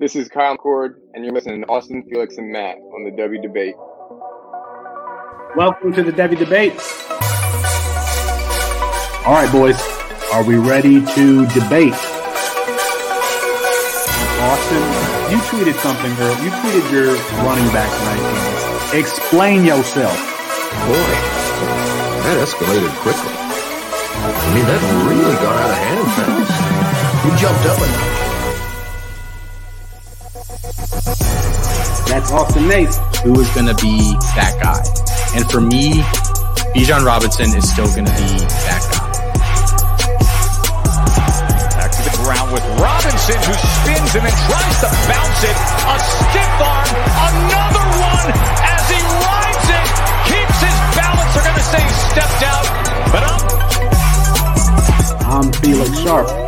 This is Kyle McCord, and you're listening to Austin, Felix, and Matt on the Devy Debate. Welcome to the Devy Debate. All right, boys, are we ready to debate? Austin, you tweeted something, girl. You tweeted your running back rankings. Explain yourself. Boy, that escalated quickly. I mean, that really got out of hand, fellas. You jumped up a That's Austin Nace. Who is going to be that guy? And for me, Bijan Robinson is still going to be that guy. Back to the ground with Robinson, who spins and then tries to bounce it. A stiff arm, another one as he rides it, keeps his balance. They're going to say stepped out, but I'm. I'm Felix Sharp.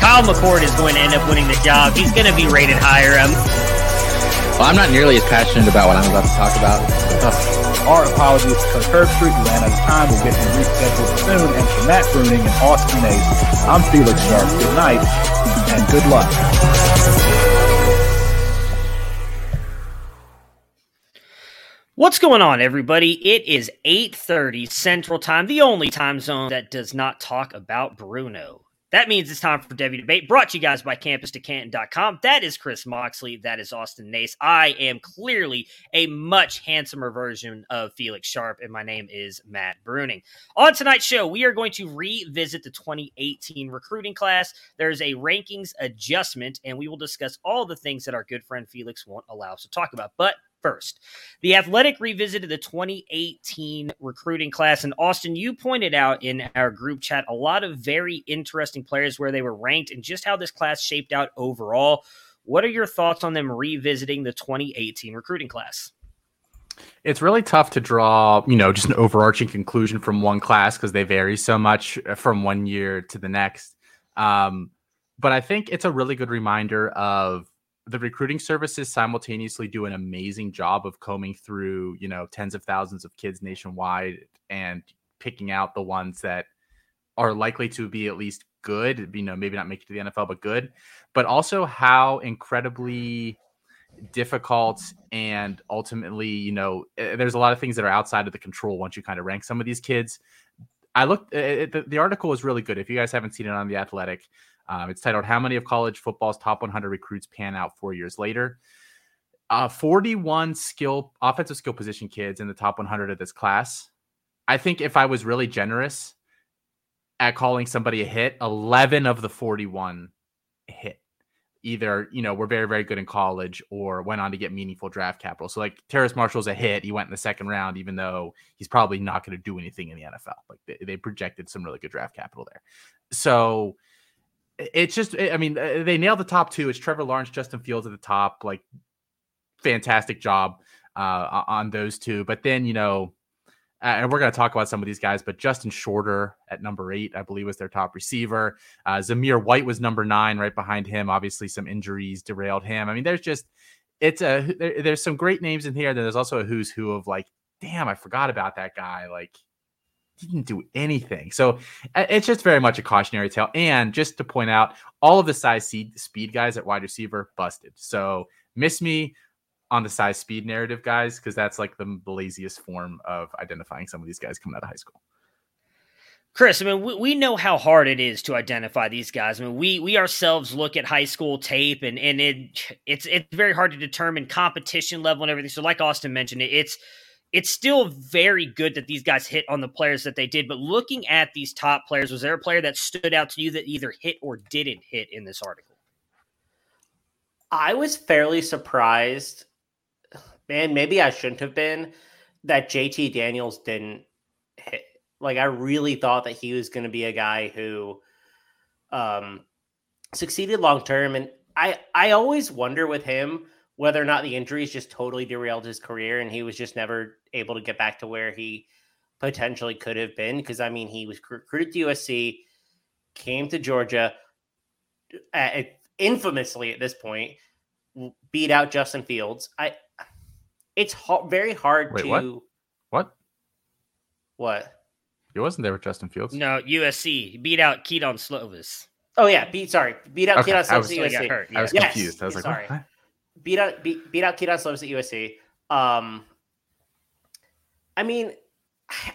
Kyle McCord is going to end up winning the job. He's going to be rated higher. Um, Well, I'm not nearly as passionate about what I'm about to talk about. Our apologies to Kirk Herbstreit. We ran out of time. We'll get him rescheduled soon. And for Matt Bruning and Austin Nace, I'm Felix Sharp. Good night and good luck. What's going on, everybody? It is 8:30 Central Time, the only time zone that does not talk about Bruno. That means it's time for Devy Debate, brought to you guys by campus2canton.com. That is Chris Moxley. That is Austin Nace. I am clearly a much handsomer version of Felix Sharp, and my name is Matt Bruning. On tonight's show, we are going to revisit the 2018 recruiting class. There's a rankings adjustment, and we will discuss all the things that our good friend Felix won't allow us to talk about. But first. The Athletic revisited the 2018 recruiting class. And Austin, you pointed out in our group chat a lot of very interesting players where they were ranked and just how this class shaped out overall. What are your thoughts on them revisiting the 2018 recruiting class? It's really tough to draw, you know, just an overarching conclusion from one class because they vary so much from one year to the next. Um, but I think it's a really good reminder of the recruiting services simultaneously do an amazing job of combing through, you know, tens of thousands of kids nationwide and picking out the ones that are likely to be at least good, you know, maybe not make it to the NFL, but good, but also how incredibly difficult and ultimately, you know, eh, there's a lot of things that are outside of the control once you kind of rank some of these kids. I looked, it, the, the article was really good. If you guys haven't seen it on The Athletic, um, it's titled How Many of College Football's Top 100 Recruits Pan Out Four Years Later. Uh, 41 skill, offensive skill position kids in the top 100 of this class. I think if I was really generous at calling somebody a hit, 11 of the 41 hit. Either, you know, were very, very good in college or went on to get meaningful draft capital. So, like, Terrace Marshall's a hit. He went in the second round, even though he's probably not going to do anything in the NFL. Like, they, they projected some really good draft capital there. So, it's just i mean they nailed the top two. It's trevor lawrence justin fields at the top like fantastic job uh, on those two. But then you know and we're going to talk about some of these guys but justin shorter at number eight i believe was their top receiver. Uh, zamir white was number nine right behind him. Obviously some injuries derailed him. I mean there's just it's a there, there's some great names in here then there's also a who's who of like damn i forgot about that guy. Like didn't do anything. So it's just very much a cautionary tale. And just to point out, all of the size seed, speed guys at wide receiver busted. So miss me on the size speed narrative, guys, because that's like the laziest form of identifying some of these guys coming out of high school. Chris, I mean, we, we know how hard it is to identify these guys. I mean, we we ourselves look at high school tape, and and it it's it's very hard to determine competition level and everything. So, like Austin mentioned, it, it's it's still very good that these guys hit on the players that they did. But looking at these top players, was there a player that stood out to you that either hit or didn't hit in this article? I was fairly surprised, man. Maybe I shouldn't have been that JT Daniels didn't hit. Like I really thought that he was going to be a guy who um, succeeded long term, and I I always wonder with him whether or not the injuries just totally derailed his career and he was just never able to get back to where he potentially could have been. Because I mean, he was recruited to USC, came to Georgia, uh, infamously at this point, beat out Justin Fields. I it's ho- very hard Wait, to what? What? what? He wasn't there with Justin Fields. No, USC beat out Kedon Slovis. Oh yeah, beat sorry, beat out Okay, Kedon I was- Slovis he got USC. hurt. I was. Yes, confused. I was like, sorry. what? Beat out beat, beat out Kedon Slovis at USC. Um, I mean,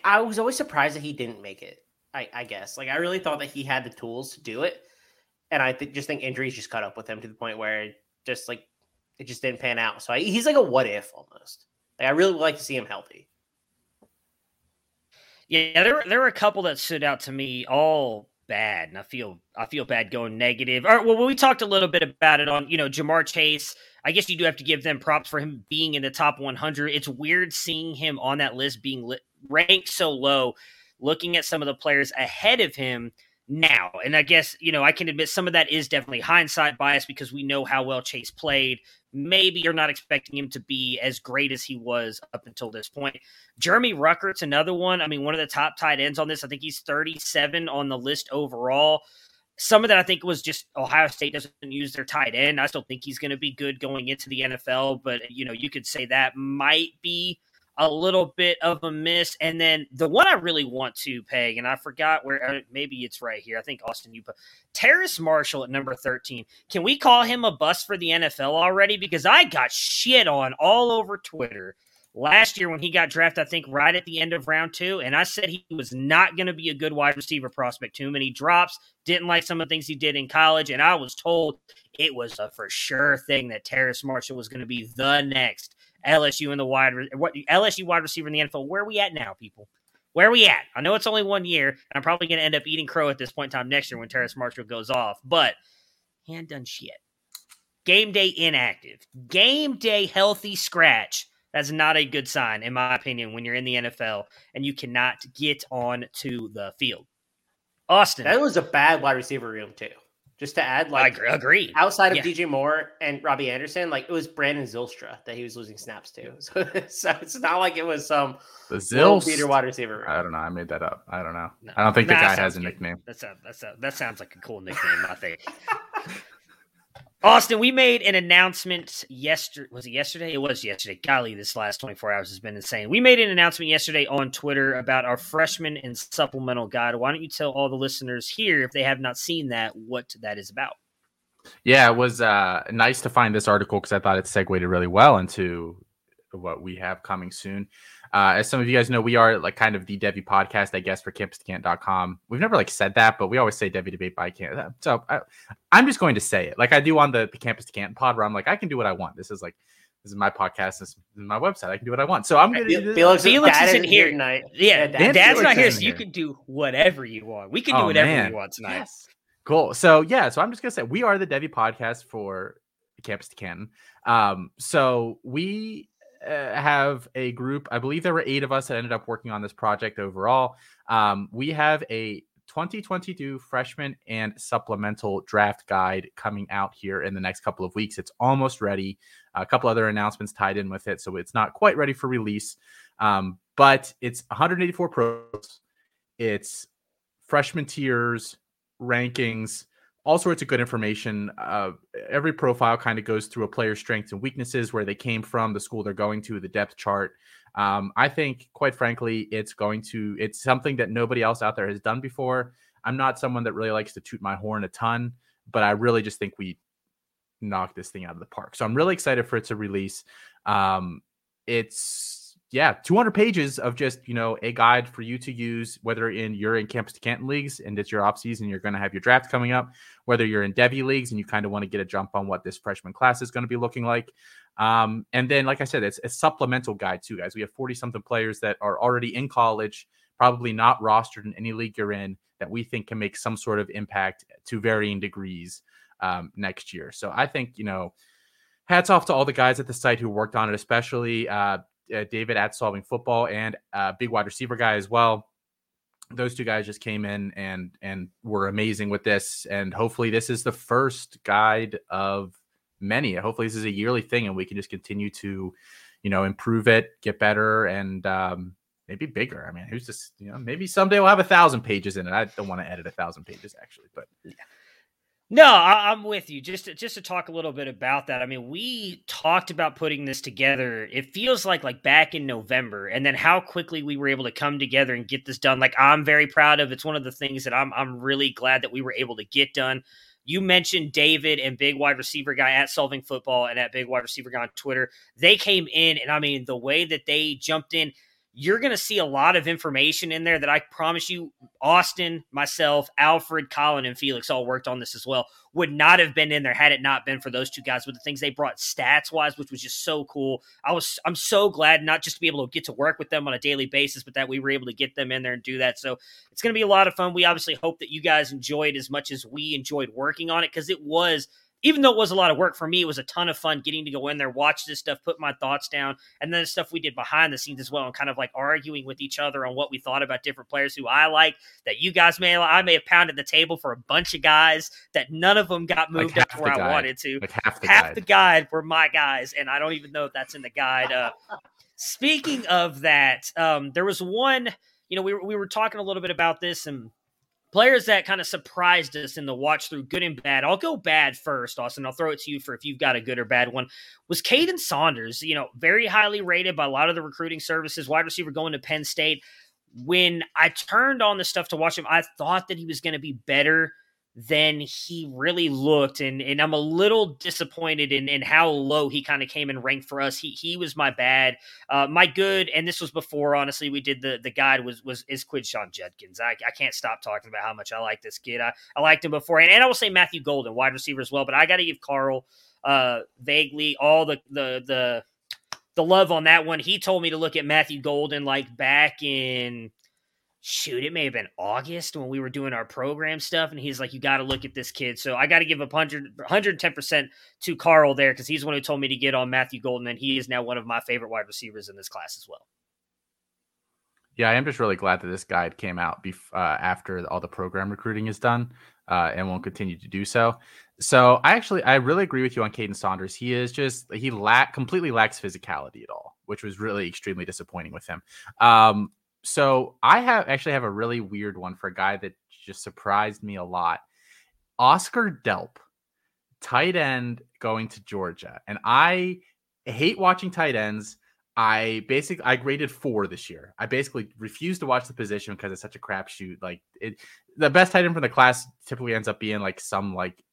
I was always surprised that he didn't make it. I, I guess like I really thought that he had the tools to do it, and I th- just think injuries just caught up with him to the point where it just like it just didn't pan out. So I, he's like a what if almost. Like I really would like to see him healthy. Yeah, there were there were a couple that stood out to me, all bad, and I feel I feel bad going negative. All right, well, we talked a little bit about it on you know Ja'Marr Chase. I guess you do have to give them props for him being in the top 100. It's weird seeing him on that list being lit, ranked so low. Looking at some of the players ahead of him now, and I guess you know I can admit some of that is definitely hindsight bias because we know how well Chase played. Maybe you're not expecting him to be as great as he was up until this point. Jeremy Ruckert's another one. I mean, one of the top tight ends on this. I think he's 37 on the list overall. Some of that I think was just Ohio State doesn't use their tight end. I still think he's going to be good going into the NFL, but you know, you could say that might be a little bit of a miss. And then the one I really want to peg, and I forgot where uh, maybe it's right here. I think Austin, you put Terrace Marshall at number 13. Can we call him a bust for the NFL already? Because I got shit on all over Twitter last year when he got drafted, I think right at the end of round two, and I said he was not going to be a good wide receiver prospect. Too many drops, didn't like some of the things he did in college, and I was told it was a for sure thing that Terrace Marshall was going to be the next LSU in the wide what LSU wide receiver in the NFL. Where are we at now, people? Where are we at? I know it's only one year, and I'm probably going to end up eating crow at this point in time next year when Terrace Marshall goes off, but he done shit. Game day inactive, game day healthy scratch. That's not a good sign, in my opinion, when you're in the NFL and you cannot get on to the field. Austin, That was a bad wide receiver room too. Just to add, like, I agree. outside of Yeah. DJ Moore and Robbie Anderson, like it was Brandon Zylstra that he was losing snaps to. So, so it's not like it was some The world Zills. beater wide receiver. I don't know. I made that up. I don't know. No. I don't think the guy has a good. nickname. That sounds that sounds, that sounds like a cool nickname. I think. Austin, we made an announcement yesterday. Was it yesterday? It was yesterday. Golly, this last 24 hours has been insane. We made an announcement yesterday on Twitter about our freshman and supplemental guide. Why don't you tell all the listeners here, if they have not seen that, what that is about? Yeah, it was uh, nice to find this article because I thought it segued really well into what we have coming soon. Uh, as some of you guys know, we are like kind of the Devy podcast, I guess, for campus2canton.com. We've never like said that, but we always say Devy debate by Cant. So I, I'm just going to say it like I do on the, the Campus to Canton pod where I'm like, I can do what I want. This is like, this is my podcast. This is my website. I can do what I want. So I'm going to do Felix, Felix isn't here. tonight. Yeah, Yeah, Dad's, Dad's not here, so isn't you can do whatever you want. We can do Oh, whatever man. we want tonight. Yes. Cool. So yeah, so I'm just gonna say we are the Devy podcast for Campus to Canton. Um, so we have a group. I believe there were eight of us that ended up working on this project overall. Um, we have a 2022 freshman and supplemental draft guide coming out here in the next couple of weeks. It's almost ready. A couple other announcements tied in with it, so it's not quite ready for release. Um, but it's 184 pros. It's freshman tiers, rankings, all sorts of good information. Uh, every profile kind of goes through a player's strengths and weaknesses, where they came from, the school they're going to, the depth chart. Um, I think, quite frankly, it's going to it's something that nobody else out there has done before. I'm not someone that really likes to toot my horn a ton, but I really just think we knocked this thing out of the park. So I'm really excited for it to release. Um, it's yeah, 200 pages of just, you know, a guide for you to use, whether in you're in campus to Canton leagues and it's your off season, you're going to have your draft coming up, whether you're in Devy leagues and you kind of want to get a jump on what this freshman class is going to be looking like. Um, and then, like I said, it's a supplemental guide too, guys. We have 40 something players that are already in college, probably not rostered in any league you're in, that we think can make some sort of impact to varying degrees um, next year. So I think, you know, hats off to all the guys at the site who worked on it, especially uh, uh, David at Solving Football and uh, big wide receiver guy as well. Those two guys just came in and and were amazing with this, and hopefully this is the first guide of many. Hopefully this is a yearly thing, and we can just continue to, you know, improve it, get better, and um, maybe bigger. I mean, who's just you know maybe someday we'll have a thousand pages in it. I don't want to edit a thousand pages actually, but yeah. No, I, am with you. Just to, just to talk a little bit about that. I mean, we talked about putting this together. It feels like like back in November, and then how quickly we were able to come together and get this done. Like I'm very proud of. It's one of the things that I'm I'm really glad that we were able to get done. You mentioned David and big wide receiver guy at Solving Football and at big wide receiver guy on Twitter. They came in, and I mean the way that they jumped in you're going to see a lot of information in there that I promise you, Austin, myself, Alfred, Colin, and Felix all worked on this as well. Would not have been in there had it not been for those two guys with the things they brought stats wise, which was just so cool. I was, I'm so glad not just to be able to get to work with them on a daily basis, but that we were able to get them in there and do that. So it's going to be a lot of fun. We obviously hope that you guys enjoyed as much as we enjoyed working on it because it was even though it was a lot of work for me, it was a ton of fun getting to go in there, watch this stuff, put my thoughts down, and then the stuff we did behind the scenes as well, and kind of like arguing with each other on what we thought about different players who I like that you guys may I may have pounded the table for a bunch of guys that none of them got moved like up where I wanted to. Like half the half guide. the guide were my guys, and I don't even know if that's in the guide. Uh, speaking of that, um, there was one. You know, we we were talking a little bit about this and players that kind of surprised us in the watch through good and bad. I'll go bad first, Austin. I'll throw it to you for if you've got a good or bad one. Was Kaden Saunders, you know, very highly rated by a lot of the recruiting services, wide receiver going to Penn State. When I turned on the stuff to watch him, I thought that he was going to be better than he really looked. And and I'm a little disappointed in, in how low he kind of came and ranked for us. He he was my bad. Uh, my good, and this was before honestly we did the the guide was was is Quinshon Judkins. I, I can't stop talking about how much I like this kid. I, I liked him before. And, and I will say Matthew Golden, wide receiver as well, but I gotta give Carl uh vaguely all the the the the love on that one. He told me to look at Matthew Golden like back in shoot, it may have been August when we were doing our program stuff. And he's like, you got to look at this kid. So I got to give a 100, 110% to Carl there because he's the one who told me to get on Matthew Golden. And he is now one of my favorite wide receivers in this class as well. Yeah, I am just really glad that this guide came out bef- uh, after all the program recruiting is done uh, and won't continue to do so. So I actually, I really agree with you on Kaden Saunders. He is just, he lack completely lacks physicality at all, which was really extremely disappointing with him. Um, so I have actually have a really weird one for a guy that just surprised me a lot. Oscar Delp, tight end going to Georgia. And I hate watching tight ends. I basically I graded four this year. I basically refused to watch the position because it's such a crapshoot. Like it, the best tight end from the class typically ends up being like some like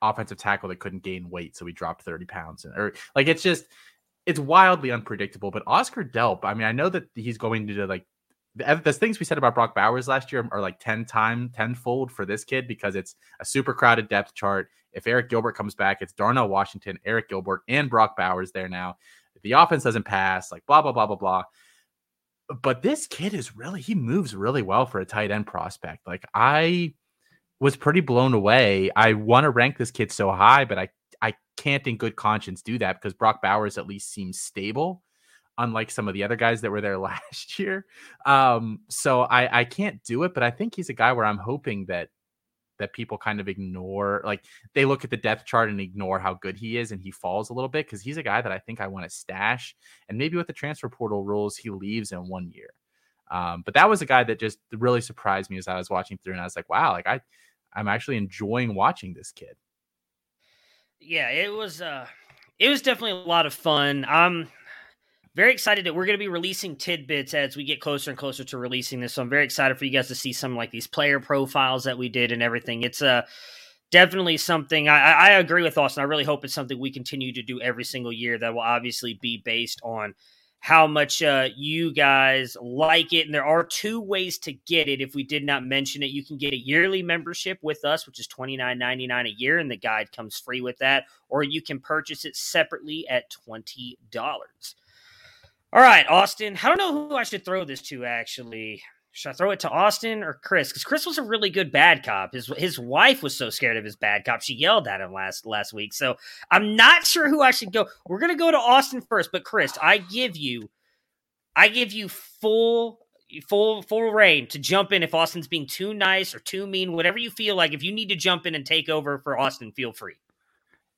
offensive tackle that couldn't gain weight, so we dropped thirty pounds, and, or like it's just it's wildly unpredictable. But Oscar Delp, I mean, I know that he's going to like the, the things we said about Brock Bowers last year are like 10 time tenfold for this kid because it's a super crowded depth chart. If Arik Gilbert comes back, it's Darnell Washington, Arik Gilbert, and Brock Bowers there now. If the offense doesn't pass, like blah, blah, blah, blah, blah. But this kid is really, he moves really well for a tight end prospect. Like I was pretty blown away. I want to rank this kid so high, but I, I can't in good conscience do that because Brock Bowers at least seems stable unlike some of the other guys that were there last year. Um, so I, I can't do it, but I think he's a guy where I'm hoping that that people kind of ignore like they look at the depth chart and ignore how good he is and he falls a little bit because he's a guy that I think I want to stash and maybe with the transfer portal rules he leaves in one year. Um, but that was a guy that just really surprised me as I was watching through and I was like, wow, like I I'm actually enjoying watching this kid. Yeah, it was uh it was definitely a lot of fun. Um very excited that we're going to be releasing tidbits as we get closer and closer to releasing this. So I'm very excited for you guys to see some like these player profiles that we did and everything. It's a uh, definitely something I, I agree with Austin. I really hope it's something we continue to do every single year that will obviously be based on how much uh, you guys like it. And there are two ways to get it. If we did not mention it, you can get a yearly membership with us, which is twenty nine ninety nine a year, and the guide comes free with that. Or you can purchase it separately at twenty dollars. All right, Austin. I don't know who I should throw this to. Actually, should I throw it to Austin or Chris? Because Chris was a really good bad cop. His his wife was so scared of his bad cop, she yelled at him last last week. So I'm not sure who I should go. We're gonna go to Austin first, but Chris, I give you, I give you full full full reign to jump in if Austin's being too nice or too mean, whatever you feel like. If you need to jump in and take over for Austin, feel free.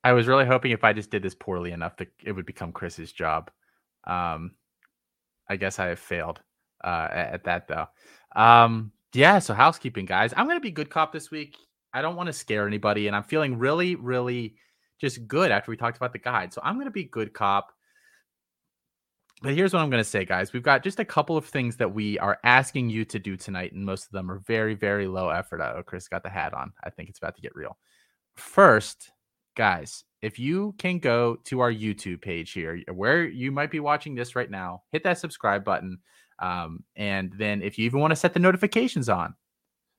I was really hoping if I just did this poorly enough that it would become Chris's job. Um, I guess I have failed uh, at that though. Um, yeah, so housekeeping, guys. I'm gonna be good cop this week. I don't want to scare anybody, and I'm feeling really, really just good after we talked about the guide. So I'm gonna be good cop. But here's what I'm to say, guys. We've got just a couple of things that we are asking you to do tonight, and most of them are very, very low effort. Oh, Chris got the hat on. I think it's about to get real. First, guys, if you can go to our YouTube page here, where you might be watching this right now, hit that subscribe button. Um, and then if you even want to set the notifications on,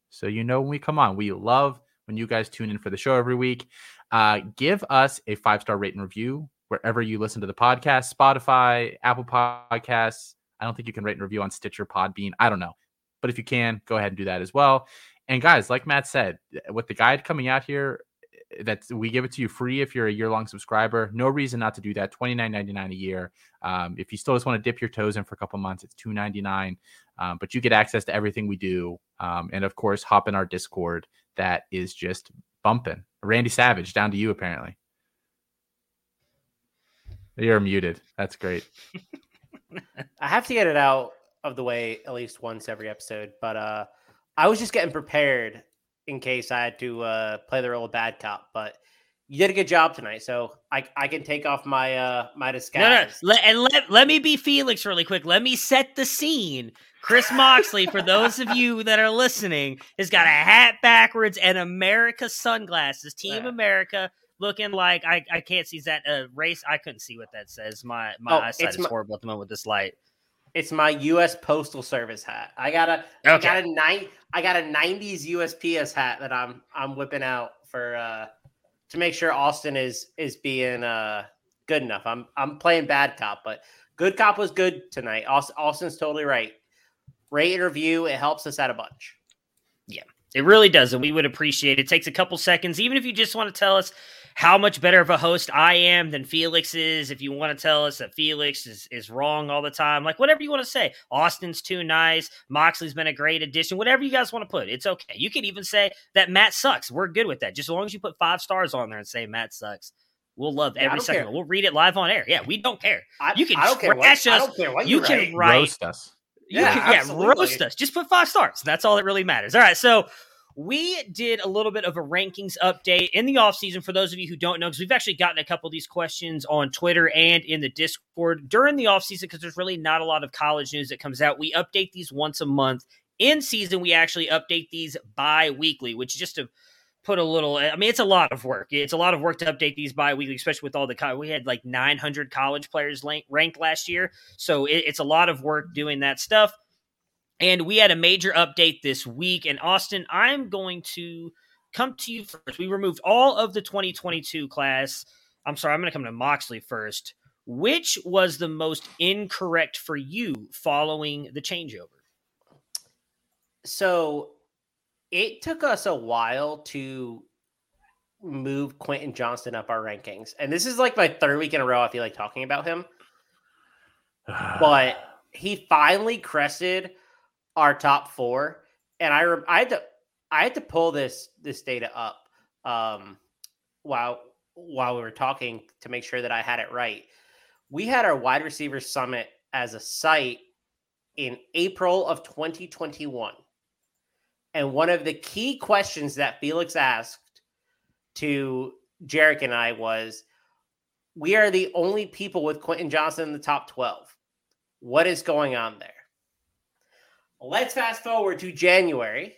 so you know when we come on, we love when you guys tune in for the show every week. Uh, give us a five star rate and review wherever you listen to the podcast Spotify, Apple Podcasts. I don't think you can rate and review on Stitcher, Podbean. I don't know. But if you can, go ahead and do that as well. And guys, like Matt said, with the guide coming out here, that we give it to you free if you're a year long subscriber. No reason not to do that. Twenty nine ninety nine a year. Um, if you still just want to dip your toes in for a couple months, it's two ninety nine. Um, but you get access to everything we do, um, and of course, hop in our Discord. That is just bumping. Randy Savage, down to you apparently. You're muted. That's great. I have to get it out of the way at least once every episode, but uh, I was just getting prepared in case I had to uh, play the role of bad cop. But you did a good job tonight, so I I can take off my uh my disguise. No, no. Let, and let let me be Felix really quick. Let me set the scene. Chris Moxley, for those of you that are listening, has got a hat backwards and America sunglasses. Team yeah. America looking like I, I can't see that uh, race. I couldn't see what that says. My my oh, eyesight is my, horrible at the moment with this light. It's my U.S. Postal Service hat. I got a okay. I got a nine I got a '90s USPS hat that I'm I'm whipping out for uh to make sure Austin is is being uh good enough. I'm I'm playing bad cop, but good cop was good tonight. Austin, Austin's totally right. Rate and review it helps us out a bunch. Yeah, it really does, and we would appreciate it. it takes a couple seconds, even if you just want to tell us how much better of a host I am than Felix is. If you want to tell us that Felix is, is wrong all the time, like whatever you want to say. Austin's too nice. Moxley's been a great addition. Whatever you guys want to put, it's okay. You can even say that Matt sucks. We're good with that. Just as long as you put five stars on there and say Matt sucks. We'll love every second. Care. We'll read it live on air. Yeah, we don't care. I, you can I don't trash care what, us. I don't care what you, you can write. Roast us. yeah, can, yeah, roast us. Just put five stars. That's all that really matters. All right, so we did a little bit of a rankings update in the offseason for those of you who don't know, because we've actually gotten a couple of these questions on Twitter and in the Discord during the offseason, because there's really not a lot of college news that comes out. We update these once a month. In season, we actually update these bi weekly, which just to put a little, I mean, it's a lot of work. It's a lot of work to update these bi weekly, especially with all the, we had like 900 college players ranked last year. So it's a lot of work doing that stuff. And we had a major update this week. And Austin, I'm going to come to you first. We removed all of the 2022 class. I'm sorry, I'm going to come to Moxley first. Which was the most incorrect for you following the changeover? So it took us a while to move Quentin Johnston up our rankings. And this is like my third week in a row I feel like talking about him. but he finally crested our top four, and I I had to I had to pull this this data up um, while while we were talking to make sure that I had it right. We had our wide receiver summit as a site in April of 2021. And one of the key questions that Felix asked to Jarek and I was we are the only people with Quentin Johnston in the top 12. What is going on there? Let's fast forward to January.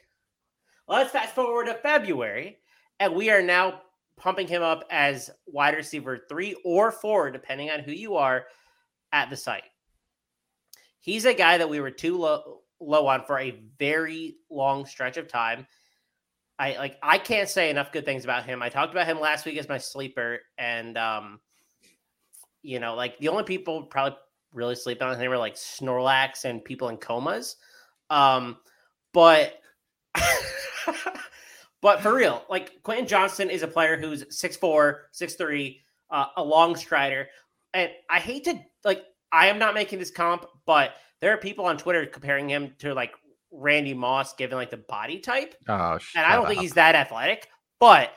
Let's fast forward to February. And we are now pumping him up as wide receiver three or four, depending on who you are at the site. he's a guy that we were too low low on for a very long stretch of time. I like I can't say enough good things about him. I talked about him last week as my sleeper, and um, you know, like the only people probably really sleeping on him were like Snorlax and people in comas. Um, but but for real, like Quentin Johnston is a player who's 6'4, 6'3, uh, a long strider. And I hate to like I am not making this comp, but there are people on Twitter comparing him to like Randy Moss given like the body type. Oh, and I don't think he's that athletic, but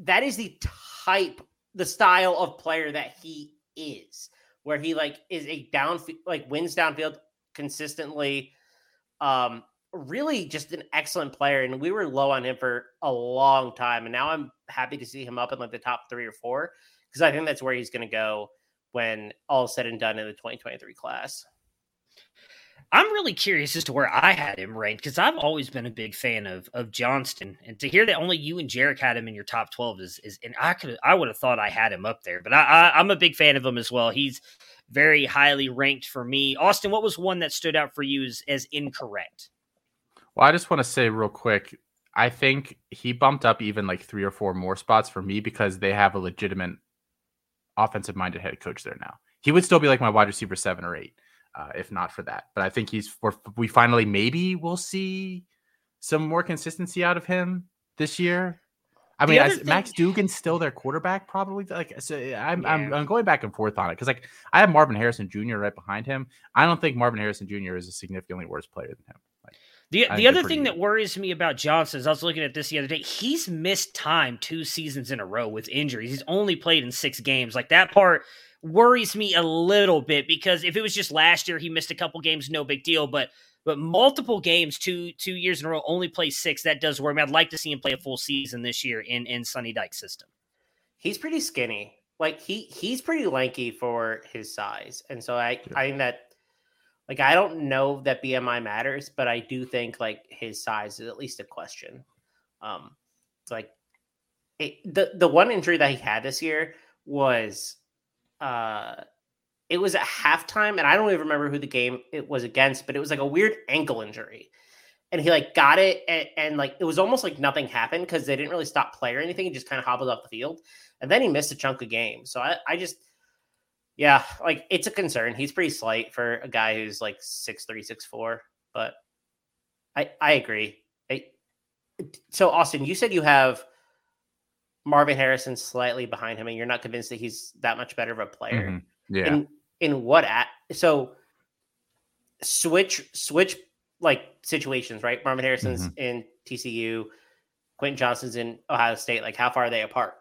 that is the type, the style of player that he is, where he like is a down like wins downfield consistently. Um, really just an excellent player, and we were low on him for a long time, and now I'm happy to see him up in like the top three or four because I think that's where he's going to go when all said and done in the 2023 class. I'm really curious as to where I had him ranked because I've always been a big fan of of Johnston, and to hear that only you and Jarek had him in your top twelve is is and I could I would have thought I had him up there, but I, I I'm a big fan of him as well. He's very highly ranked for me. Austin, what was one that stood out for you as, as incorrect? Well, I just want to say real quick, I think he bumped up even like three or four more spots for me because they have a legitimate offensive minded head coach there now. He would still be like my wide receiver seven or eight uh, if not for that. But I think he's for we finally maybe we'll see some more consistency out of him this year. I mean, thing... Max Duggan's still their quarterback, probably. Like, so uh, I'm, yeah. I'm, I'm going back and forth on it because, like, I have Marvin Harrison Jr. right behind him. I don't think Marvin Harrison Jr. is a significantly worse player than him. Like, the the other thing good. that worries me about Johnston is I was looking at this the other day. He's missed time two seasons in a row with injuries. He's only played in six games. Like that part worries me a little bit because if it was just last year he missed a couple games, no big deal. But but multiple games, two two years in a row, only play six. That does worry me. I'd like to see him play a full season this year in in Sonny Dykes' system. He's pretty skinny. Like he he's pretty lanky for his size, and so I I think that like I don't know that BMI matters, but I do think like his size is at least a question. Um, it's like it, the the one injury that he had this year was uh it was at halftime, and I don't even remember who the game it was against, but it was like a weird ankle injury. And he like got it, and, and like it was almost like nothing happened because they didn't really stop play or anything. He just kind of hobbled off the field, and then he missed a chunk of game. So I, I just, yeah, like it's a concern. He's pretty slight for a guy who's like six three, six four. But I, I agree. I, so Austin, you said you have Marvin Harrison slightly behind him, and you're not convinced that he's that much better of a player. Mm-hmm. Yeah. In, in what at so switch switch like situations, right? Marvin Harrison's mm-hmm. in TCU, Quentin Johnston's in Ohio State. Like, how far are they apart?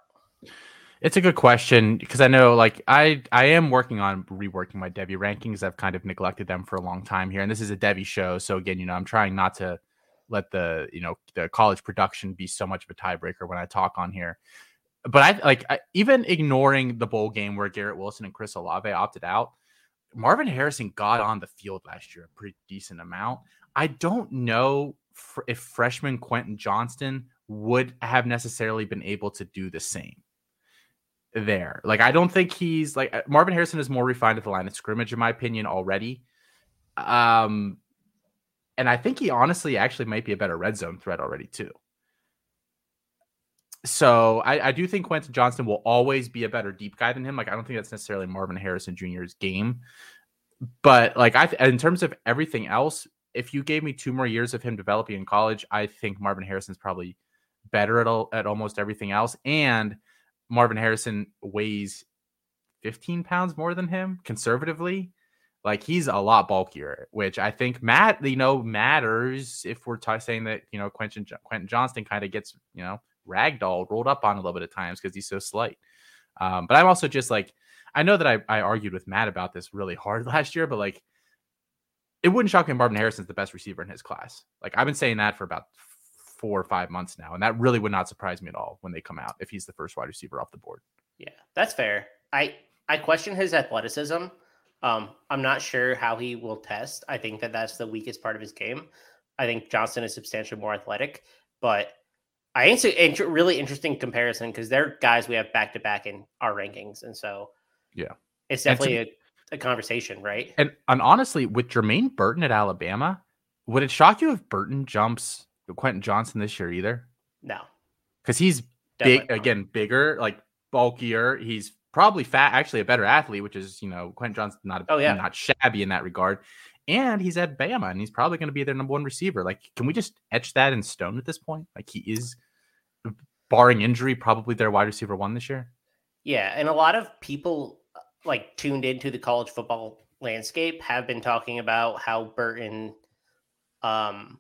It's a good question because I know, like, I I am working on reworking my Devy rankings. I've kind of neglected them for a long time here, and this is a Devy show, so again, you know, I'm trying not to let the you know the college production be so much of a tiebreaker when I talk on here. But I like I, even ignoring the bowl game where Garrett Wilson and Chris Olave opted out. Marvin Harrison got on the field last year a pretty decent amount. I don't know if freshman Quentin Johnston would have necessarily been able to do the same there. Like I don't think he's like uh, Marvin Harrison is more refined at the line of scrimmage in my opinion already. Um and I think he honestly actually might be a better red zone threat already too. So I, I do think Quentin Johnston will always be a better deep guy than him. Like I don't think that's necessarily Marvin Harrison Jr.'s game, but like I in terms of everything else, if you gave me two more years of him developing in college, I think Marvin Harrison's probably better at all, at almost everything else. And Marvin Harrison weighs 15 pounds more than him conservatively. Like he's a lot bulkier, which I think Matt, you know, matters if we're t- saying that you know Quentin Quentin Johnston kind of gets you know ragdoll rolled up on a little bit of times because he's so slight. Um, but I'm also just like I know that I, I argued with Matt about this really hard last year, but like it wouldn't shock me Marvin Harrison's the best receiver in his class. Like I've been saying that for about four or five months now, and that really would not surprise me at all when they come out if he's the first wide receiver off the board. Yeah, that's fair. I I question his athleticism um, I'm not sure how he will test. I think that that's the weakest part of his game. I think Johnston is substantially more athletic, but I think it's a really interesting comparison because they're guys we have back to back in our rankings, and so yeah, it's definitely to, a conversation, right? And and honestly, with Jermaine Burton at Alabama, would it shock you if Burton jumps Quentin Johnston this year either? No, Because he's Definitely big not. again, bigger, like bulkier. He's probably fat, actually a better athlete, which is you know Quentin Johnston not Oh, yeah. not shabby in that regard. And he's at Bama, and he's probably going to be their number one receiver. Like, can we just etch that in stone at this point? Like, he is, barring injury, probably their wide receiver one this year. Yeah, and a lot of people uh, like tuned into the college football landscape have been talking about how Burton um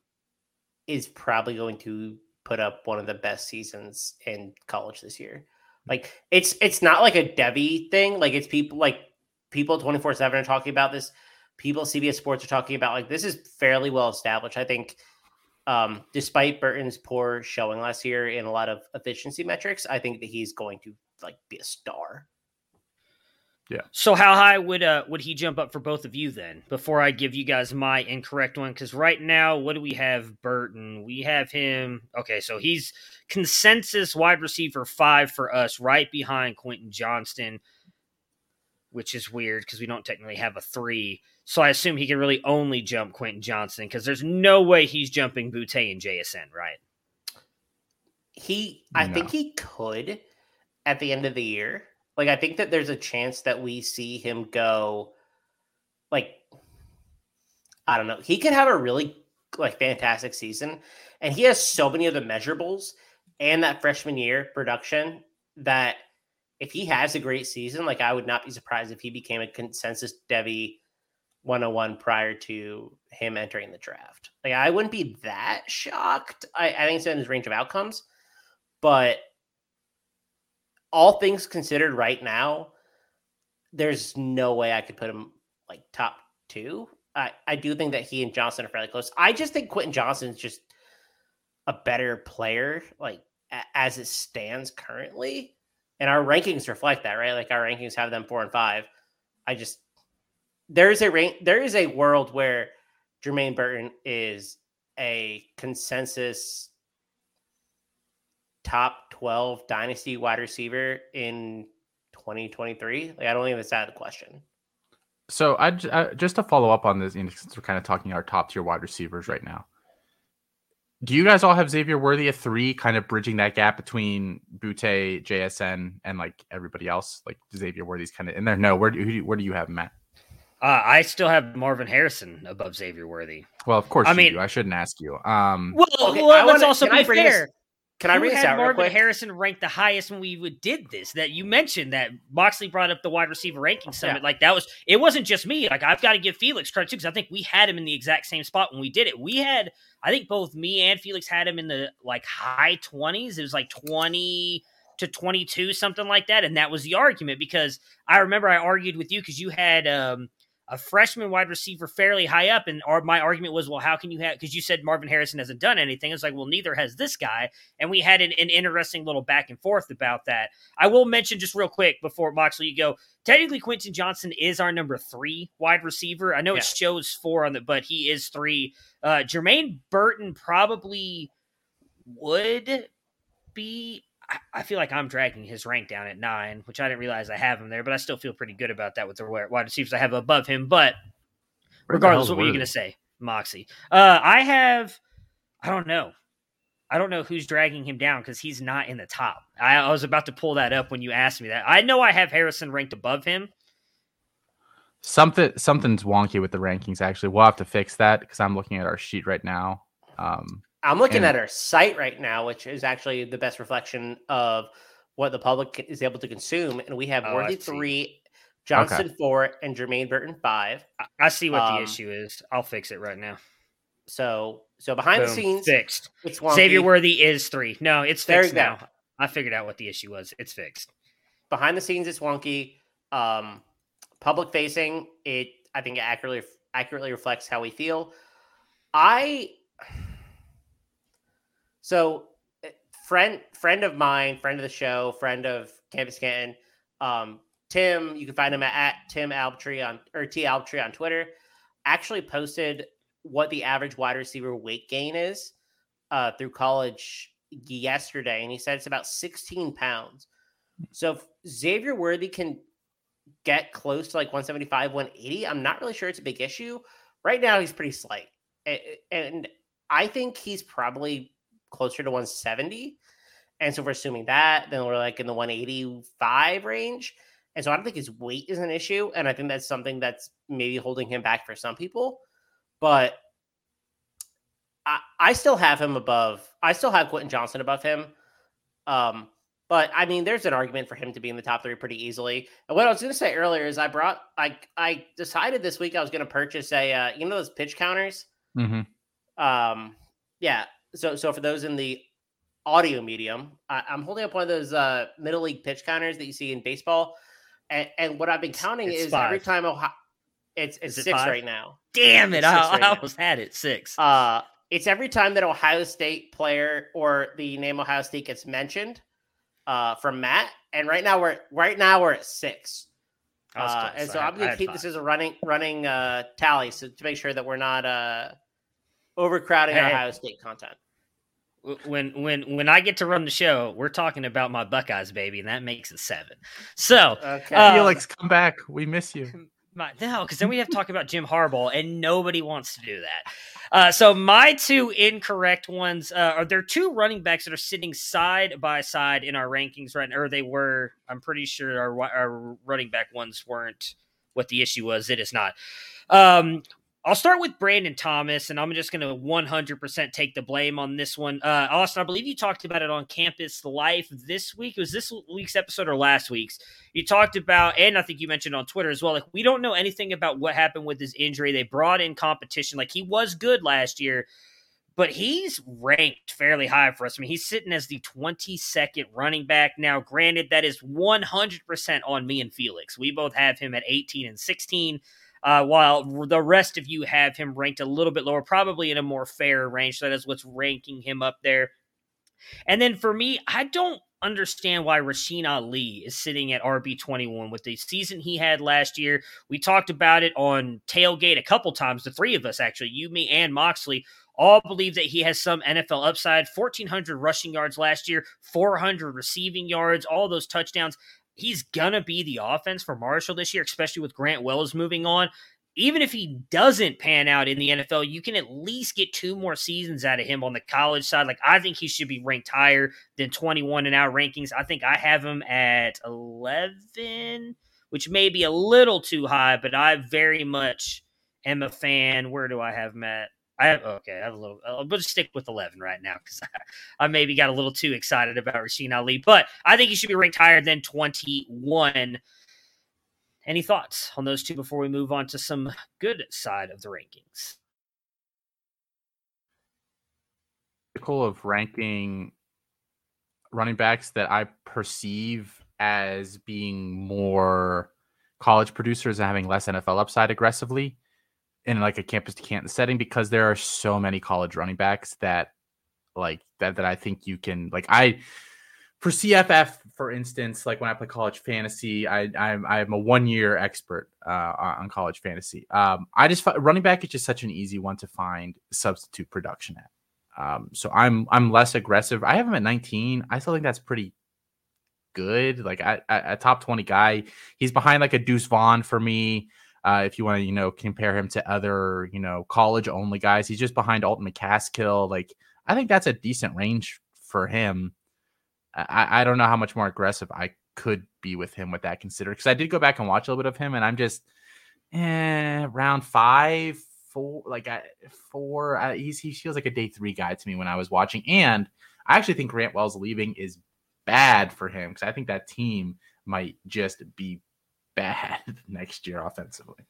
is probably going to put up one of the best seasons in college this year. Like it's it's not like a Devy thing, like it's people like people 24/7 are talking about this. People CBS Sports are talking about like this is fairly well established. I think um despite Burton's poor showing last year in a lot of efficiency metrics, I think that he's going to like be a star. Yeah. So how high would uh would he jump up for both of you then? Before I give you guys my incorrect one, because right now, what do we have? Burton. We have him. Okay, so he's consensus wide receiver five for us, right behind Quentin Johnston, which is weird because we don't technically have a three. So I assume he can really only jump Quentin Johnston because there's no way he's jumping Boutte and JSN, right? He I No. think he could at the end of the year. Like I think that there's a chance that we see him go like I don't know. He could have a really like fantastic season and he has so many of the measurables and that freshman year production that if he has a great season, like I would not be surprised if he became a consensus Devy 101 prior to him entering the draft. Like I wouldn't be that shocked. I, I think it's in his range of outcomes, but all things considered right now, there's no way I could put him like top two. I, I do think that he and Johnston are fairly close. I just think Quentin Johnston is just a better player, like a- as it stands currently. And our rankings reflect that, right? Like our rankings have them four and five. I just there is a rank there is a world where Jermaine Burton is a consensus top 12 dynasty wide receiver in 2023. Like I don't think that's out of the question. So I just to follow up on this, you know, since we're kind of talking our top tier wide receivers right now. Do you guys all have Xavier Worthy at three, kind of bridging that gap between Boutte, JSN, and like everybody else? Like Xavier Worthy's kind of in there. No, where do where do you have at? Uh, I still have Marvin Harrison above Xavier Worthy. Well, of course I you mean- do. I shouldn't ask you. Um, Well, Okay, well let's wanna- also can be I this- fair. Can I read bring this had out real Marvin quick? Harrison ranked the highest when we did this? That you mentioned that Moxley brought up the wide receiver ranking summit. Like that was it wasn't just me. Like I've got to give Felix credit too because I think we had him in the exact same spot when we did it. We had I think both me and Felix had him in the like high twenties. It was like twenty to twenty two something like that, and that was the argument because I remember I argued with you because you had. um a freshman wide receiver fairly high up, and our, my argument was, well, how can you have? Because you said Marvin Harrison hasn't done anything. It's like, well, neither has this guy, and we had an, an interesting little back and forth about that. I will mention just real quick before Moxley, you go. Technically, Quentin Johnston is our number three wide receiver. I know it shows four on the, but he is three. Uh, Jermaine Burton probably would be. I- feel like I'm dragging his rank down at nine, which I didn't realize I have him there, but I still feel pretty good about that with the wide receivers I have above him. But regardless, what were you going to say, Moxie? Uh, I have, I don't know. I don't know who's dragging him down because he's not in the top. I, I was about to pull that up when you asked me that. I know I have Harrison ranked above him. Something something's wonky with the rankings. Actually, we'll have to fix that because I'm looking at our sheet right now. Um, I'm looking And- at our site right now, which is actually the best reflection of what the public is able to consume. And we have Oh, Worthy three, Johnston four, and Jermaine Burton five. I, I see what Um, the issue is. I'll fix it right now. So so behind the scenes, fixed. it's wonky. Xavier Worthy is three. No, it's fixed you go. now. I figured out what the issue was. It's fixed. behind the scenes it's wonky um public facing it i think accurately accurately reflects how we feel i so eh, friend friend of mine friend of the show friend of campus canton um tim you can find him at, at tim albtree on or t albtree on twitter actually posted what the average wide receiver weight gain is uh through college yesterday and he said it's about 16 pounds so Xavier Worthy can get close to like 175, 180, I'm not really sure it's a big issue. Right now, he's pretty slight. And I think he's probably closer to 170. And so we're assuming that, then we're like in the 185 range. And so I don't think his weight is an issue. And I think that's something that's maybe holding him back for some people. But I, I still have him above, I still have Quentin Johnston above him. Um, but I mean, there's an argument for him to be in the top three pretty easily. And what I was going to say earlier is I brought, I, I decided this week I was going to purchase a, uh, you know, those pitch counters. Mm-hmm. Um, yeah. So, so for those in the audio medium, I, am holding up one of those uh, Little League pitch counters that you see in baseball, and, and what I've been counting it's is five. every time Ohio, it's it's it six five? right now. Damn it! I, right I now. almost had it six. Uh, it's every time that Ohio State player or the name Ohio State gets mentioned uh, from Matt, and right now we're right now we're at six. Uh, and so I I'm going to keep this as a running running uh, tally, so to make sure that we're not uh, overcrowding Hey. Ohio State content. When when when I get to run the show, we're talking about my Buckeyes, baby, and that makes it seven. So Okay. Uh, Felix, come back. We miss you. my, no, because then we have to talk about Jim Harbaugh, and nobody wants to do that. Uh, so my two incorrect ones uh, are there two running backs that are sitting side by side in our rankings right now, or they were. I'm pretty sure our, our running back ones weren't what the issue was. It is not. Um, I'll start with Brandon Thomas, and I'm just going to 100% take the blame on this one. Uh, Austin, I believe you talked about it on Campus Life this week. Was this week's episode or last week's? You talked about, and I think you mentioned on Twitter as well, like we don't know anything about what happened with his injury. They brought in competition. Like he was good last year, but he's ranked fairly high for us. I mean, he's sitting as the 22nd running back. Now, granted, that is 100% on me and Felix. We both have him at 18 and 16 uh, while the rest of you have him ranked a little bit lower, probably in a more fair range. So that is what's ranking him up there. And then for me, I don't understand why Rasheen Ali is sitting at RB21 with the season he had last year. We talked about it on Tailgate a couple times, the three of us actually, you, me, and Moxley. All believe that he has some NFL upside. 1,400 rushing yards last year, 400 receiving yards, all those touchdowns he's gonna be the offense for Marshall this year, especially with Grant Wells moving on. Even if he doesn't pan out in the NFL, you can at least get two more seasons out of him on the college side. Like I think he should be ranked higher than 21 in our rankings. I think I have him at 11, which may be a little too high, but I very much am a fan. Where do I have at? I have okay. I have a little. Uh, I'll just stick with eleven right now because I, I maybe got a little too excited about Rasheen Ali, but I think he should be ranked higher than twenty-one. Any thoughts on those two before we move on to some good side of the rankings? of ranking running backs that I perceive as being more college producers and having less NFL upside aggressively in like a campus to campus setting because there are so many college running backs that like that that I think you can like I for CFF for instance like when I play college fantasy I I'm I'm a one year expert uh, on college fantasy um I just running back is just such an easy one to find substitute production at um, so I'm I'm less aggressive. I have him at 19. I still think that's pretty good. Like a, a top 20 guy. He's behind like a Deuce Vaughn for me. Uh, if you want to, you know, compare him to other, you know, college only guys, he's just behind Alton McCaskill. Like I think that's a decent range for him. I, I don't know how much more aggressive I could be with him with that considered because I did go back and watch a little bit of him and I'm just eh, round five, four, like I, four. I, he's he feels like a day three guy to me when I was watching, and I actually think Grant Wells leaving is bad for him because I think that team might just be bad next year offensively.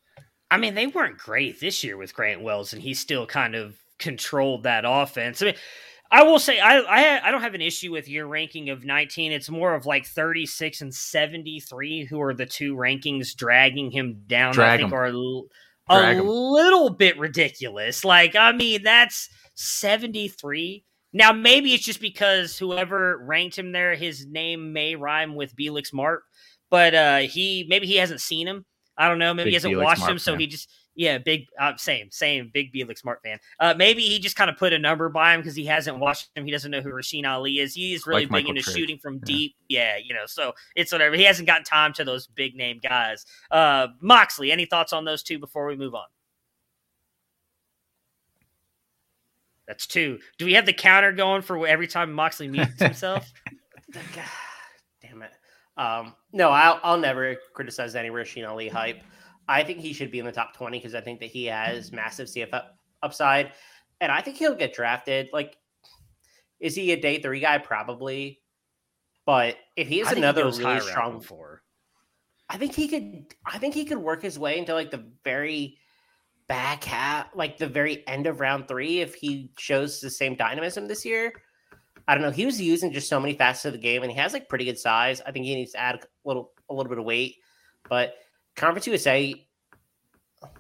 I mean, they weren't great this year with Grant Wells, and he still kind of controlled that offense. I mean, I will say I I, I don't have an issue with your ranking of 19. It's more of like 36 and 73 who are the two rankings dragging him down. Drag I think him. are a, l- Drag a 'em. little bit ridiculous. Like, I mean, that's 73. Now, maybe it's just because whoever ranked him there, his name may rhyme with Belix Mart, but uh he maybe he hasn't seen him. I don't know. Maybe Big he hasn't Felix watched Mart him, so he just Yeah, big, uh, same, same, big Felix Smart fan. Uh, maybe he just kind of put a number by him because he hasn't watched him. He doesn't know who Rasheen Ali is. He's really Like big Michael into Trigg. shooting from Yeah. deep. Yeah, you know, so it's whatever. He hasn't gotten time to those big name guys. Uh, Moxley, any thoughts on those two before we move on? That's two. Do we have the counter going for every time Moxley mutes himself? God damn it. Um, no, I'll, I'll never criticize any Rasheen Ali hype. I think he should be in the top 20 because I think that he has massive CF upside. And I think he'll get drafted. Like, is he a day three guy? Probably. But if he is think he another really strong four, I think he could. I think he could work his way into like the very back half, like the very end of round three, if he shows the same dynamism this year. I don't know. He was using just so many facets of the game, and he has like pretty good size. I think he needs to add a little, a little bit of weight. But Conference USA,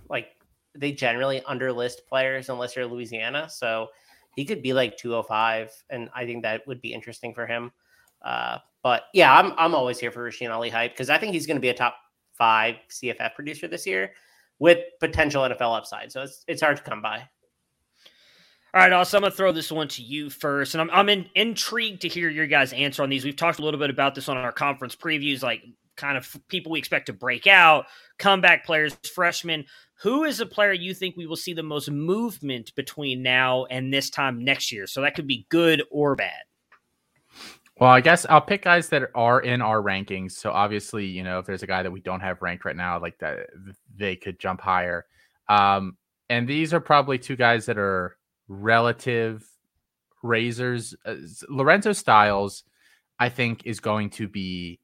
like they generally underlist players unless you're Louisiana, so he could be like 205, and I think that would be interesting for him. Uh, but yeah, I'm I'm always here for Rasheen Ali hype because I think he's going to be a top five CFF producer this year with potential NFL upside. So it's it's hard to come by. All right, also, I'm going to throw this one to you first. And I'm, I'm in, intrigued to hear your guys' answer on these. We've talked a little bit about this on our conference previews, like kind of people we expect to break out, comeback players, freshmen. Who is a player you think we will see the most movement between now and this time next year? So that could be good or bad. Well, I guess I'll pick guys that are in our rankings. So obviously, you know, if there's a guy that we don't have ranked right now, like that, they could jump higher. Um, and these are probably two guys that are relative razors. Uh, Lorenzo Styles, I think, is going to be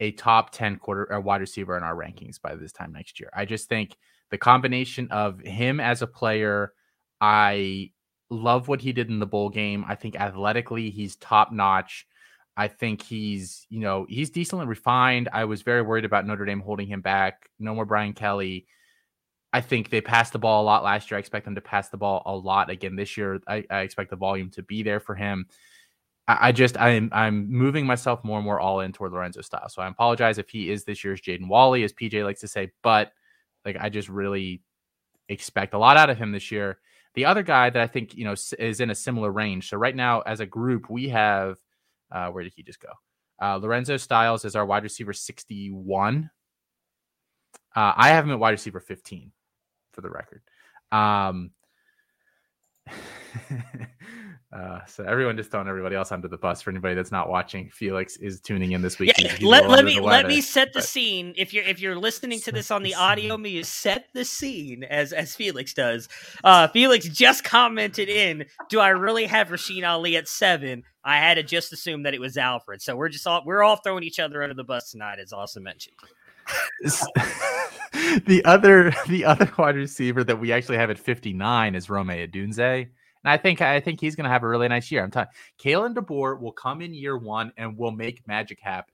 a top 10 quarter or wide receiver in our rankings by this time next year. I just think the combination of him as a player, I love what he did in the bowl game. I think athletically, he's top notch. I think he's, you know, he's decently refined. I was very worried about Notre Dame holding him back. No more Brian Kelly. I think they passed the ball a lot last year. I expect them to pass the ball a lot again this year. I, I expect the volume to be there for him. I, I just I'm I'm moving myself more and more all in toward Lorenzo style. So I apologize if he is this year's Jaden Walley, as PJ likes to say, but like I just really expect a lot out of him this year. The other guy that I think you know is in a similar range. So right now, as a group, we have uh, where did he just go? Uh, Lorenzo Styles is our wide receiver 61. Uh, I have him at wide receiver 15 for the record. Um, uh, so everyone just throwing everybody else under the bus for anybody that's not watching. Felix is tuning in this week. Yeah, He's- he's a let, let me let me set the but- scene. If you're if you're listening to this on the audio, me set the scene as as Felix does. Uh, Felix just commented in. Do I really have Rasheen Ali at seven? I had to just assume that it was Alfred. So we're just all we're all throwing each other under the bus tonight, as also mentioned. the other the other wide receiver that we actually have at 59 is Rome Odunze. And I think I think he's gonna have a really nice year. I'm telling Kalen DeBoer will come in year one and will make magic happen.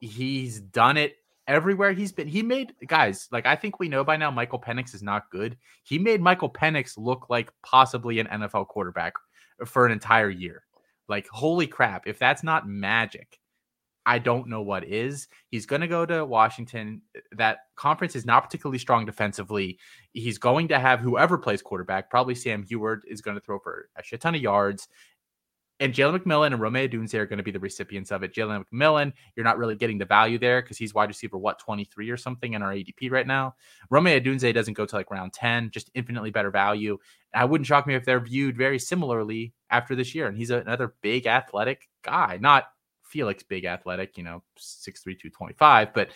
He's done it everywhere he's been. He made guys like I think we know by now Michael Penix is not good. He made Michael Penix look like possibly an NFL quarterback for an entire year. Like holy crap, if that's not magic, I don't know what is. He's going to go to Washington. Eh, that conference is not particularly strong defensively. He's going to have whoever plays quarterback, probably Sam Huard, is going to throw for a shit ton of yards. And Jalen McMillan and Rome Odunze are going to be the recipients of it. Jalen McMillan, you're not really getting the value there because he's wide receiver, what, 23 or something in our ADP right now. Rome Odunze doesn't go to like round 10, just infinitely better value. I wouldn't shock me if they're viewed very similarly after this year. And he's another big athletic guy, not Felix big athletic, you know, 6'3, 225, but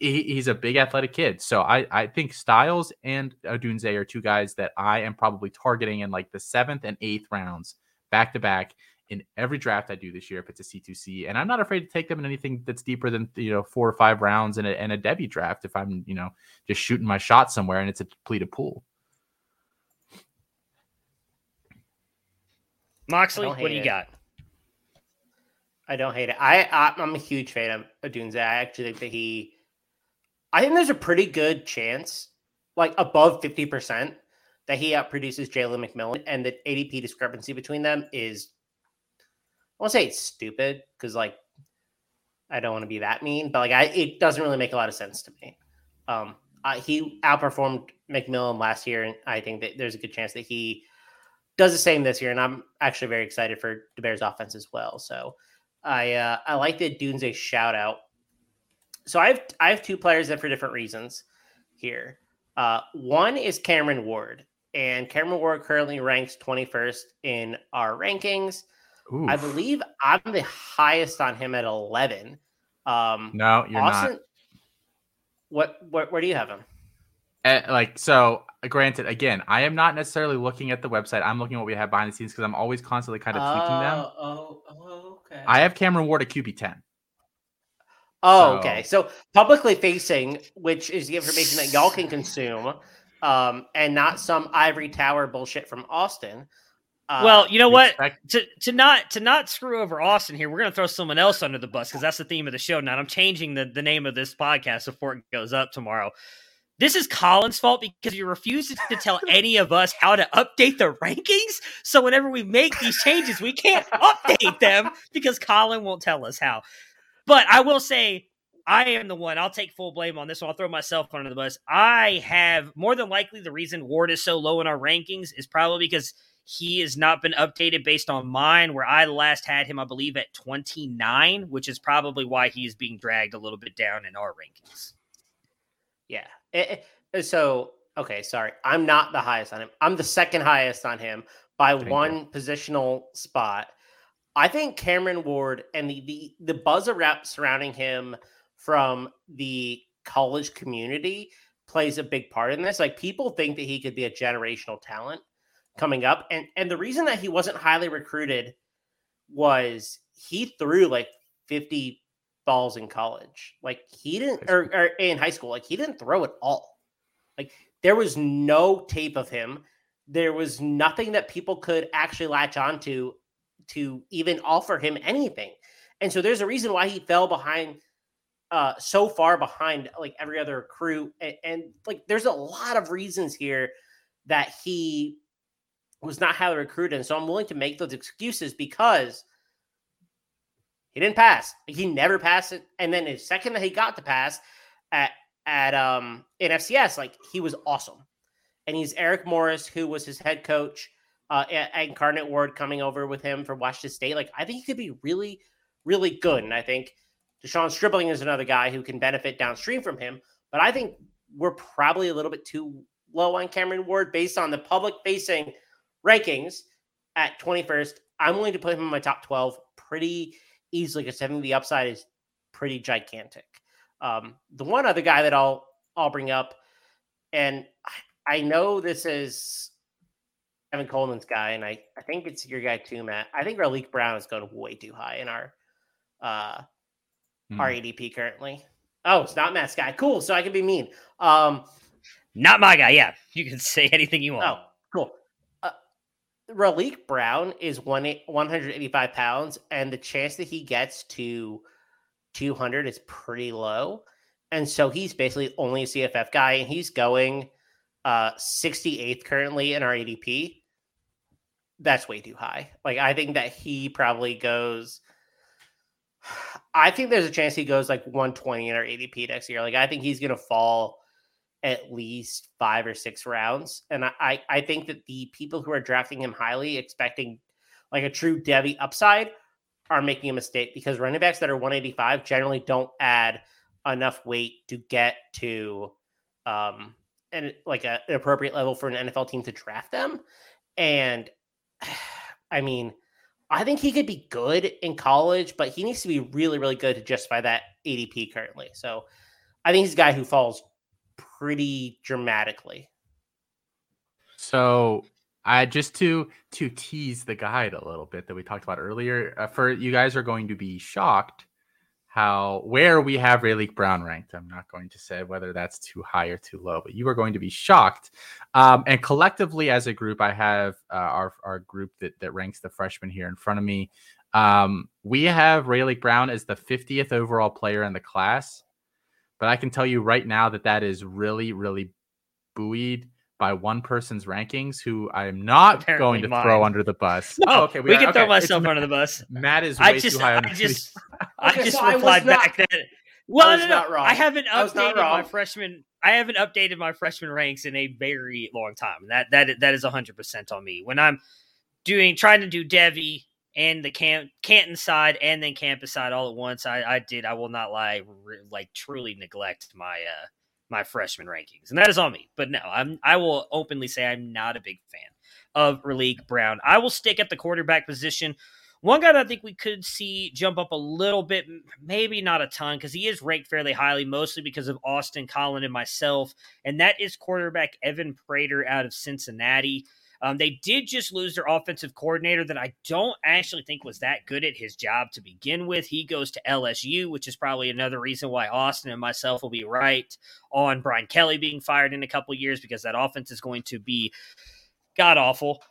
he, he's a big athletic kid. So I, I think Styles and Odunze are two guys that I am probably targeting in like the seventh and eighth rounds back to back in every draft I do this year if it's a C2C. And I'm not afraid to take them in anything that's deeper than, you know, four or five rounds in a, in a Devy draft if I'm, you know, just shooting my shot somewhere and it's a depleted pool. Moxley, what do you it. got? I don't hate it. I, I I'm a huge fan of Odunze. I actually think that he, I think there's a pretty good chance, like above fifty percent, that he outproduces Jalen McMillan, and the ADP discrepancy between them is, I won't say it's stupid because like, I don't want to be that mean, but like I, it doesn't really make a lot of sense to me. Um, he outperformed McMillan last year, and I think that there's a good chance that he does the same this year. And I'm actually very excited for the Bears offense as well. So I uh, I like the Dunze shout out. So I have I have two players that for different reasons here. Uh, one is Cameron Ward, and Cameron Ward currently ranks 21st in our rankings. Oof. I believe I'm the highest on him at 11. Um, no, you're Austin, not. What, what, where do you have him? Uh, like so granted again i am not necessarily looking at the website i'm looking at what we have behind the scenes because i'm always constantly kind of tweaking them Oh, oh, okay. i have cameron ward at qb 10 Oh, So- okay. So publicly facing, which is the information that y'all can consume, um, and not some ivory tower bullshit from Austin. Uh, well, you know what? expect- to to not to not screw over Austin here, we're gonna throw someone else under the bus because that's the theme of the show. Now I'm changing the, the name of this podcast before it goes up tomorrow. This is Colin's fault because he refuses to tell any of us how to update the rankings. So whenever we make these changes, we can't update them because Colin won't tell us how. But I will say, I am the one. I'll take full blame on this one. I'll throw myself under the bus. I have more than likely the reason Ward is so low in our rankings is probably because he has not been updated based on mine, where I last had him, I believe, at 29, which is probably why he's being dragged a little bit down in our rankings. yeah. Eh, eh, so okay, sorry, I'm not the highest on him. I'm the second highest on him by Thank one positional spot. I think Cameron Ward and the the, the buzz around surrounding him from the college community plays a big part in this. Like people think that he could be a generational talent coming up, and and the reason that he wasn't highly recruited was he threw like 50 balls in college. Like he didn't, or, or in high school, like he didn't throw it all. Like there was no tape of him. There was nothing that people could actually latch onto to to even offer him anything. And so there's a reason why he fell behind uh so far behind like every other crew and, and like there's a lot of reasons here that he was not highly recruited and so i'm willing to make those excuses because he didn't pass. He never passed it. And then the second that he got to pass at at um in fcs like he was awesome. And he's eric morris who was his head coach uh at, at Incarnate Word coming over with him for washington state. Like i think he could be really really good. And i think De'Zhaun Stribling is another guy who can benefit downstream from him, but I think we're probably a little bit too low on Cameron Ward based on the public facing rankings at 21st. I'm willing to put him in my top 12 pretty easily because I think the upside is pretty gigantic. Um, the one other guy that I'll I'll bring up, and I I know this is Evan Coleman's guy, and I, I think it's your guy too, Matt. I think Raleek Brown is going way too high in our uh Hmm. our ADP currently. Oh, it's not Matt's guy. Cool. So I can be mean. Um, Not my guy. Yeah, you can say anything you want. oh, Raleek Brown is one 185 pounds, and the chance that he gets to 200 is pretty low. And so he's basically only a CFF guy, and he's going uh 68th currently in our ADP. That's way too high. Like I think that he probably goes. I think there's a chance he goes like 120 in our ADP next year. Like I think he's going to fall at least five or six rounds, and I, I think that the people who are drafting him highly, expecting like a true Devy upside, are making a mistake because running backs that are 185 generally don't add enough weight to get to um and like a, an appropriate level for an NFL team to draft them. And I mean, I think he could be good in college, but he needs to be really, really good to justify that ADP currently. So I think he's a guy who falls pretty dramatically. So, I just to to tease the guide a little bit that we talked about earlier. Uh, for you guys are going to be shocked how where we have Raleek Brown ranked. I'm not going to say whether that's too high or too low, but you are going to be shocked. Um, and collectively, as a group, I have uh, our our group that that ranks the freshmen here in front of me. Um, we have Raleek Brown as the 50th overall player in the class, but I can tell you right now that that is really really buoyed by one person's rankings who I am not Apparently going to mine. throw under the bus. No, oh, okay. we, are- can throw okay, it's myself Matt- under the bus. Matt is way I just, too high on I just, I Okay, just so I was replied not- back that Well, I was no, no, not wrong. I haven't I was not updated my freshman. I haven't updated my freshman ranks in a very long time. That that that is hundred percent on me. When I'm doing trying to do Devy and the camp Canton side and then campus side all at once, I, I did. I will not lie, re- like truly neglect my uh my freshman rankings, and that is on me. But no, I'm I will openly say I'm not a big fan of Raleek Brown. I will stick at the quarterback position. One guy that I think we could see jump up a little bit, maybe not a ton, because he is ranked fairly highly, mostly because of Austin, Colin, and myself, and that is quarterback Evan Prater out of Cincinnati. Um, they did just lose their offensive coordinator that I don't actually think was that good at his job to begin with. He goes to LSU, which is probably another reason why Austin and myself will be right on Brian Kelly being fired in a couple years because that offense is going to be god awful.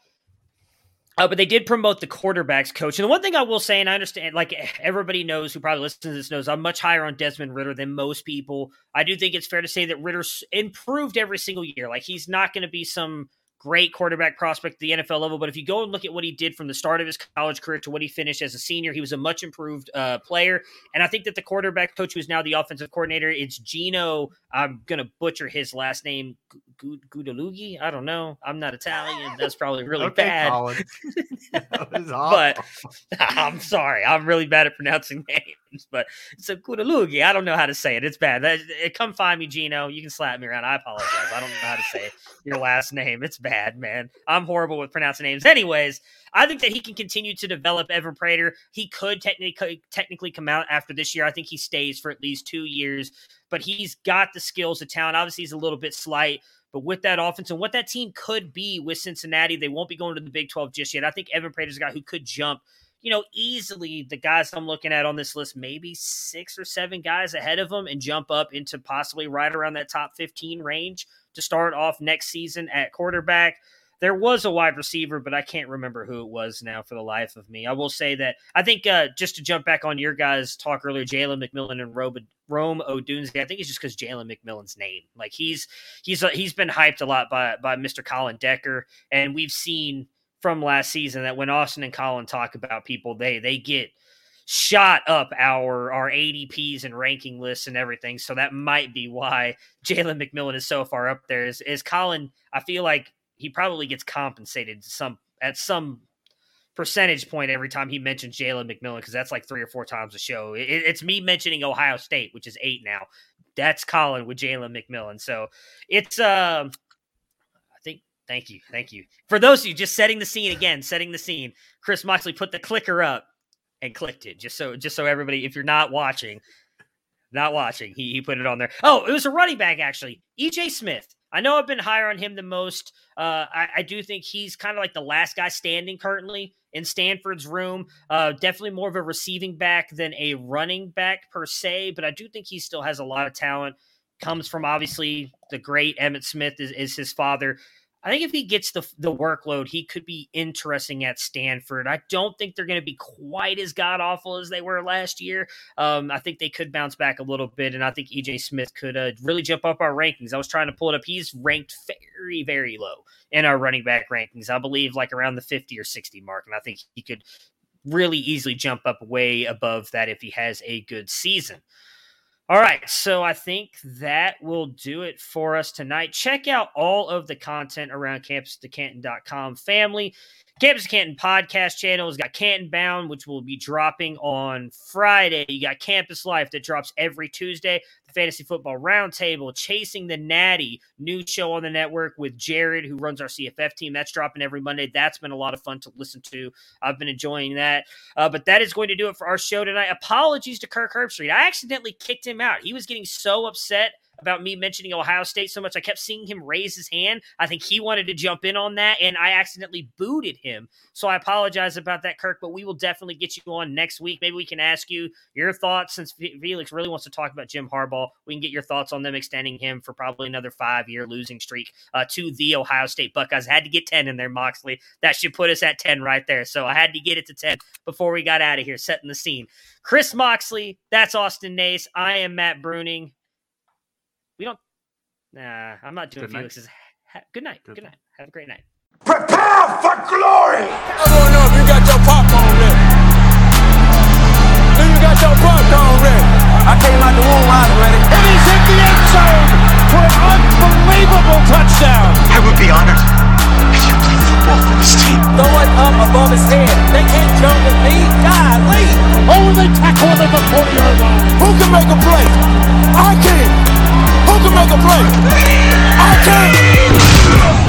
Uh, but they did promote the quarterbacks coach. And the one thing I will say, and I understand, like everybody knows who probably listens to this knows, I'm much higher on Desmond Ridder than most people. I do think it's fair to say that Ridder's improved every single year. Like he's not going to be some great quarterback prospect at the NFL level, but if you go and look at what he did from the start of his college career to what he finished as a senior, he was a much improved uh, player. And I think that the quarterback coach, who is now the offensive coordinator, it's Gino. I'm going to butcher his last name, Gu- Gudalugi. I don't know. I'm not Italian. That's probably really Okay, bad. Colin. That was But. I'm sorry, I'm really bad at pronouncing names. But it's a Gudalugi. I don't know how to say it. It's bad. That, it, come find me, Gino. You can slap me around. I apologize. I don't know how to say your last name. It's bad, man. I'm horrible with pronouncing names. Anyways, I think that he can continue to develop Evan Prater. He could technically technically come out after this year. I think he stays for at least two years, but he's got the skills, the talent. Obviously, he's a little bit slight. But with that offense and what that team could be with Cincinnati, they won't be going to the Big 12 just yet. I think Evan Prater's a guy who could jump, you know, easily the guys I'm looking at on this list, maybe six or seven guys ahead of him and jump up into possibly right around that top 15 range to start off next season at quarterback. There was a wide receiver, but I can't remember who it was now for the life of me. I will say that I think uh, just to jump back on your guys' talk earlier, Jalen McMillan and Rob- Rome Odunze. I think it's just because Jalen McMillan's name. Like he's he's uh, he's been hyped a lot by by Mr. Colin Decker, and we've seen from last season that when Austin and Colin talk about people, they they get shot up our our ADPs and ranking lists and everything. So that might be why Jalen McMillan is so far up there. Is is Colin? I feel like he probably gets compensated some at some percentage point every time he mentions Jalen McMillan because that's like three or four times a show. It, it's me mentioning Ohio State, which is eight now. That's Colin with Jalen McMillan. So it's um. I think. Thank you, thank you for those of you just setting the scene again. Setting the scene. Chris Moxley put the clicker up and clicked it just so just so everybody, if you're not watching, not watching, he, he put it on there. Oh, it was a running back actually. EJ Smith. I know I've been higher on him than most. Uh, I, I do think he's kind of like the last guy standing currently in Stanford's room. Uh, definitely more of a receiving back than a running back per se, but I do think he still has a lot of talent. Comes from obviously the great Emmitt Smith is, is his father. I think if he gets the the workload, he could be interesting at Stanford. I don't think they're going to be quite as god awful as they were last year. Um, I think they could bounce back a little bit, and I think EJ Smith could uh, really jump up our rankings. I was trying to pull it up; he's ranked very, very low in our running back rankings. I believe like around the fifty or sixty mark, and I think he could really easily jump up way above that if he has a good season. All right, so I think that will do it for us tonight. Check out all of the content around campus2canton.com family. Campus to Canton podcast channel has got Canton Bound, which will be dropping on Friday. You got Campus Life that drops every Tuesday. Fantasy Football Roundtable, Chasing the Natty, new show on the network with Jared, who runs our CFF team. That's dropping every Monday. That's been a lot of fun to listen to. I've been enjoying that. Uh, but that is going to do it for our show tonight. Apologies to Kirk Herbstreit. I accidentally kicked him out. He was getting so upset about me mentioning Ohio State so much. I kept seeing him raise his hand. I think he wanted to jump in on that, and I accidentally booted him. So I apologize about that, Kirk, but we will definitely get you on next week. Maybe we can ask you your thoughts since Felix really wants to talk about Jim Harbaugh. We can get your thoughts on them extending him for probably another five year losing streak uh, to the Ohio State Buckeyes. I had to get 10 in there, Moxley. That should put us at 10 right there. So I had to get it to 10 before we got out of here, setting the scene. Chris Moxley, that's Austin Nace. I am Matt Bruning. We don't. Nah, I'm not doing good Felix's. Ha- good night. Good. good night. Have a great night. Prepare for glory. I don't know if you got your popcorn ready. Do you got your popcorn ready? I came out the womb, I was ready. And he's hit the end zone for an unbelievable touchdown. I would be honored if you played football for this team. Throw it up above his head. They can't jump with me. God, Lee. Oh, tackle him the 40-yard line. Who can make a play? I can who can make a play? I can.